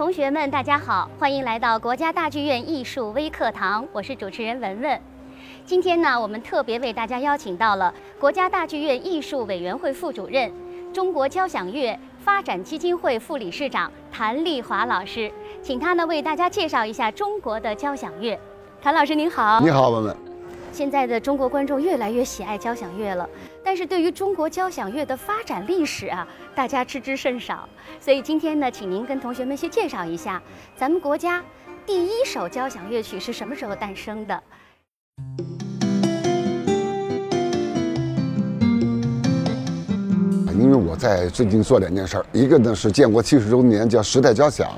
同学们，大家好，欢迎来到国家大剧院艺术微课堂，我是主持人文文。今天呢，我们特别为大家邀请到了国家大剧院艺术委员会副主任、中国交响乐发展基金会副理事长谭丽华老师，请他呢为大家介绍一下中国的交响乐。谭老师您好，你好，文文。现在的中国观众越来越喜爱交响乐了，但是对于中国交响乐的发展历史啊，大家知之甚少。所以今天呢，请您跟同学们先介绍一下，咱们国家第一首交响乐曲是什么时候诞生的？因为我在最近做两件事儿，一个呢是建国七十周年叫时代交响，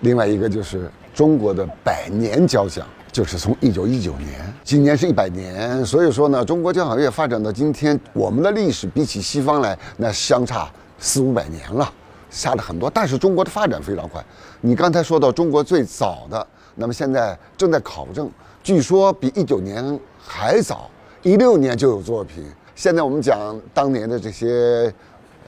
另外一个就是中国的百年交响。就是从一九一九年，今年是一百年，所以说呢，中国交响乐发展到今天，我们的历史比起西方来，那相差四五百年了，差了很多。但是中国的发展非常快。你刚才说到中国最早的，那么现在正在考证，据说比一九年还早，一六年就有作品。现在我们讲当年的这些，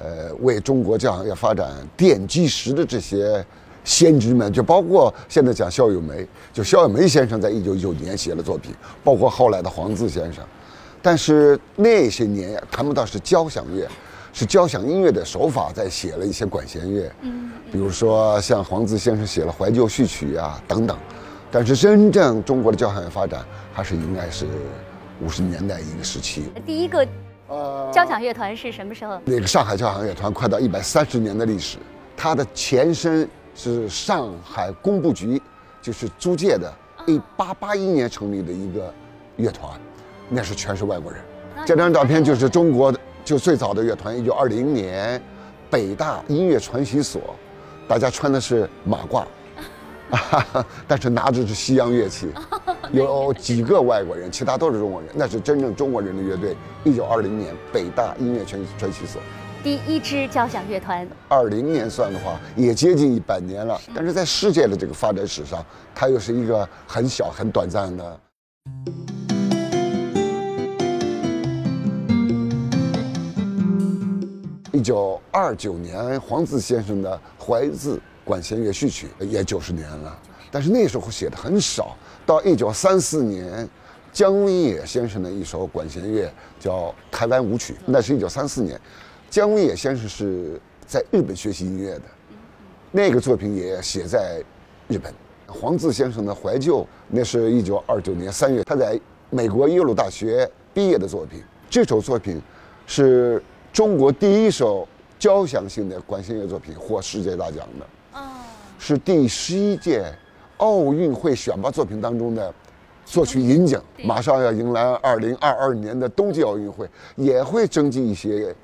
呃，为中国交响乐发展奠基石的这些。先知们就包括现在讲肖友梅，就肖友梅先生在一九一九年写了作品，包括后来的黄自先生，但是那些年呀谈不到是交响乐，是交响音乐的手法在写了一些管弦乐，嗯，比如说像黄自先生写了怀旧序曲啊等等，但是真正中国的交响乐发展还是应该是五十年代一个时期。第一个呃交响乐团是什么时候？那个上海交响乐团快到一百三十年的历史，它的前身。是上海工部局，就是租界的，一八八一年成立的一个乐团，那是全是外国人。这张照片就是中国的，就最早的乐团，一九二零年，北大音乐传习所，大家穿的是马褂，但是拿着是西洋乐器，有几个外国人，其他都是中国人，那是真正中国人的乐队。一九二零年，北大音乐传传习所。第一支交响乐团，二零年算的话，也接近一百年了。但是在世界的这个发展史上，它又是一个很小、很短暂的。一九二九年，黄自先生的怀自管弦乐序曲也九十年了，但是那时候写的很少。到一九三四年，姜文野先生的一首管弦乐叫《台湾舞曲》，那是一九三四年。姜文野先生是在日本学习音乐的，那个作品也写在日本。黄自先生的怀旧，那是一九二九年三月他在美国耶鲁大学毕业的作品。这首作品是中国第一首交响性的管弦乐作品，获世界大奖的。哦，是第十一届奥运会选拔作品当中的作曲银奖。马上要迎来二零二二年的冬季奥运会，也会征集一些。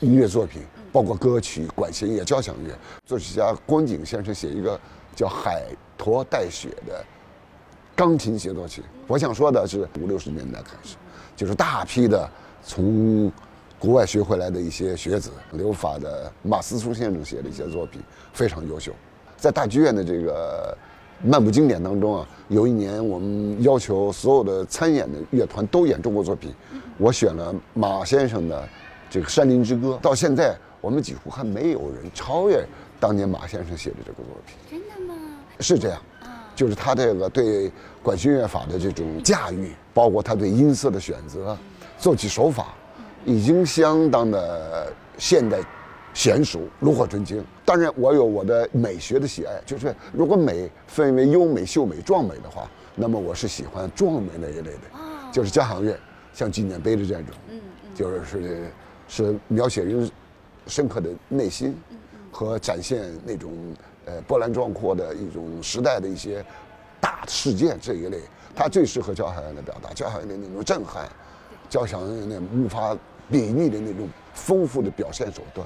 音乐作品包括歌曲、管弦乐、交响乐。作曲家光景先生写一个叫《海坨带雪》的钢琴协奏曲。我想说的是，五六十年代开始，就是大批的从国外学回来的一些学子，留法的马思聪先生写的一些作品非常优秀。在大剧院的这个漫步经典当中啊，有一年我们要求所有的参演的乐团都演中国作品，我选了马先生的。这个《山林之歌》到现在，我们几乎还没有人超越当年马先生写的这个作品。真的吗？是这样，就是他这个对管弦乐法的这种驾驭，包括他对音色的选择、奏起手法，已经相当的现代、娴熟、炉火纯青。当然，我有我的美学的喜爱，就是如果美分为优美、秀美、壮美的话，那么我是喜欢壮美那一类的，就是交响乐，像纪念碑的这种，就是是。是描写人深刻的内心，和展现那种呃波澜壮阔的一种时代的一些大事件这一类，它最适合交响乐的表达，交响乐的那种震撼，交响乐那无法比拟的那种丰富的表现手段。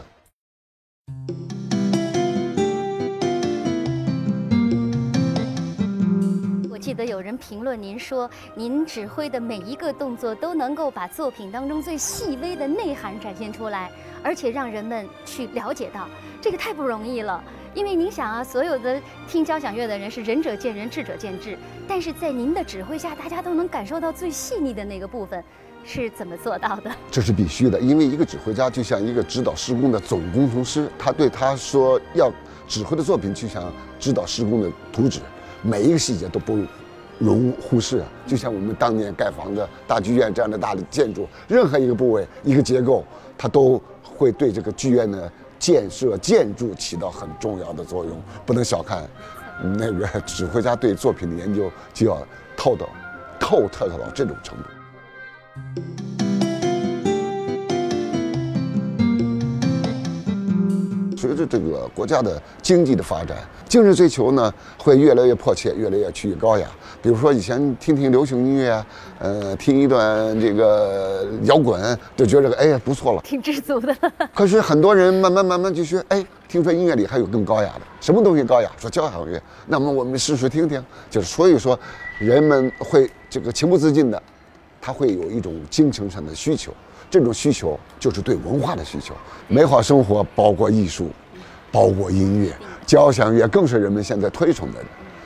得有人评论您说，您指挥的每一个动作都能够把作品当中最细微的内涵展现出来，而且让人们去了解到，这个太不容易了。因为您想啊，所有的听交响乐的人是仁者见仁，智者见智，但是在您的指挥下，大家都能感受到最细腻的那个部分，是怎么做到的？这是必须的，因为一个指挥家就像一个指导施工的总工程师，他对他说要指挥的作品，就像指导施工的图纸，每一个细节都不容忽视啊。就像我们当年盖房子、大剧院这样的大的建筑，任何一个部位、一个结构，它都会对这个剧院的建设、建筑起到很重要的作用，不能小看。那个 指挥家对作品的研究就要透到透彻到这种程度。随着这个国家的经济的发展，精神追求呢会越来越迫切，越来越趋于高雅。比如说以前听听流行音乐啊，呃，听一段这个摇滚，就觉得哎呀不错了，挺知足的。可是很多人慢慢慢慢就说，哎，听说音乐里还有更高雅的，什么东西高雅？说交响乐。那么我们试试听听，就是所以说，人们会这个情不自禁的，他会有一种精神上的需求。这种需求就是对文化的需求，美好生活包括艺术，包括音乐，交响乐更是人们现在推崇的。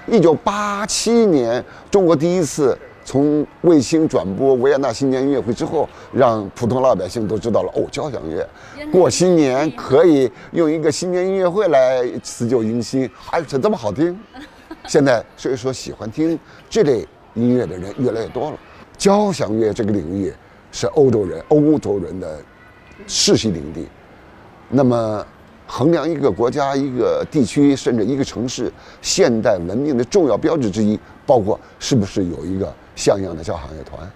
一九八七年，中国第一次从卫星转播维也纳新年音乐会之后，让普通老百姓都知道了哦，交响乐过新年可以用一个新年音乐会来辞旧迎新，还是这么好听。现在所以说，喜欢听这类音乐的人越来越多了。交响乐这个领域。是欧洲人、欧洲人的世袭领地。那么，衡量一个国家、一个地区，甚至一个城市现代文明的重要标志之一，包括是不是有一个像样的交响乐团，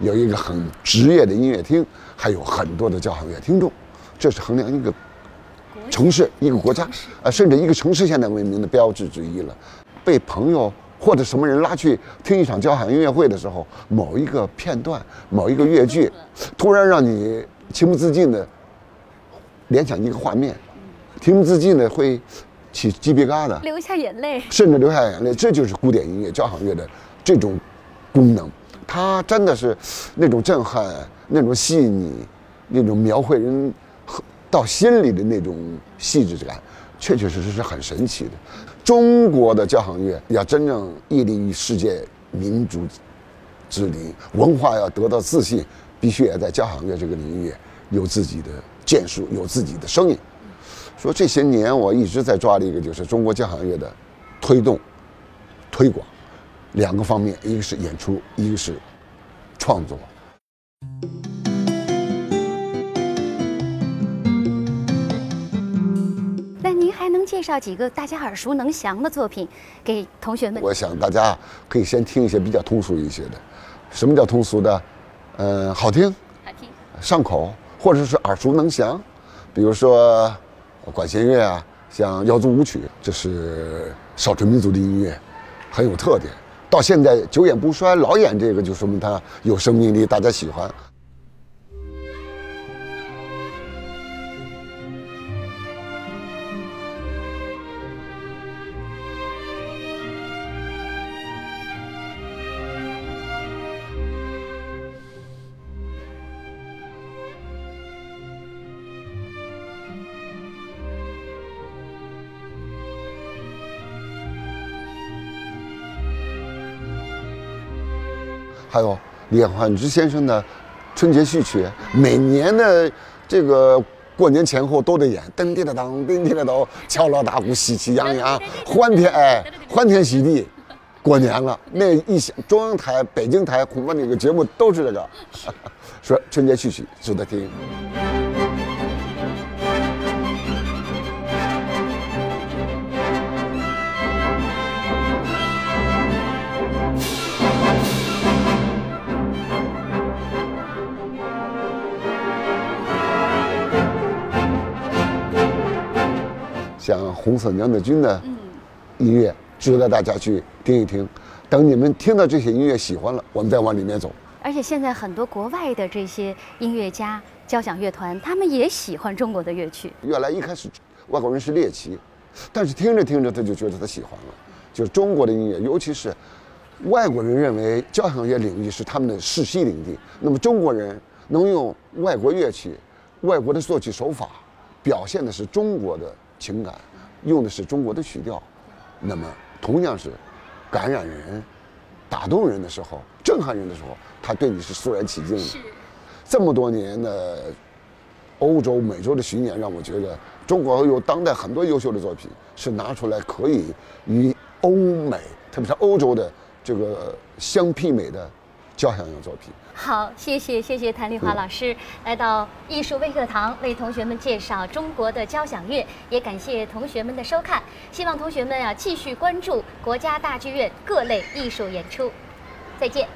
有一个很职业的音乐厅，还有很多的交响乐听众，这是衡量一个城市、一个国家啊，甚至一个城市现代文明的标志之一了。被朋友。或者什么人拉去听一场交响音乐会的时候，某一个片段、某一个乐句，突然让你情不自禁的联想一个画面，情不自禁的会起鸡皮疙瘩，流下眼泪，甚至流下眼泪。这就是古典音乐、交响乐的这种功能，它真的是那种震撼、那种细腻、那种描绘人到心里的那种细致感，确确实实是很神奇的。中国的交响乐要真正屹立于世界民族之林，文化要得到自信，必须也在交响乐这个领域有自己的建树，有自己的声音。说这些年我一直在抓的一个就是中国交响乐的推动、推广两个方面，一个是演出，一个是创作。介绍几个大家耳熟能详的作品给同学们。我想大家可以先听一些比较通俗一些的。什么叫通俗的？嗯，好听，好听，上口，或者是耳熟能详。比如说管弦乐啊，像瑶族舞曲，这是少数民族的音乐，很有特点。到现在久演不衰，老演这个就说明它有生命力，大家喜欢。还有李焕之先生的春节序曲，每年的这个过年前后都得演，噔滴了当，叮滴了当，敲锣打鼓，喜气洋洋，欢天哎，欢天喜地，过年了。那一些，中央台、北京台恐怕那个节目都是这个，说春节序曲值得听。像红色娘子军的音乐，值得大家去听一听。等你们听到这些音乐喜欢了，我们再往里面走。而且现在很多国外的这些音乐家、交响乐团，他们也喜欢中国的乐曲。原来一开始外国人是猎奇，但是听着听着他就觉得他喜欢了。就是中国的音乐，尤其是外国人认为交响乐领域是他们的世袭领地，那么中国人能用外国乐器、外国的作曲手法，表现的是中国的。情感用的是中国的曲调，那么同样是感染人、打动人的时候、震撼人的时候，他对你是肃然起敬的。这么多年的欧洲、美洲的巡演，让我觉得中国有当代很多优秀的作品是拿出来可以与欧美，特别是欧洲的这个相媲美的交响乐作品。好，谢谢谢谢谭丽华老师来到艺术微课堂，为同学们介绍中国的交响乐，也感谢同学们的收看。希望同学们啊继续关注国家大剧院各类艺术演出。再见。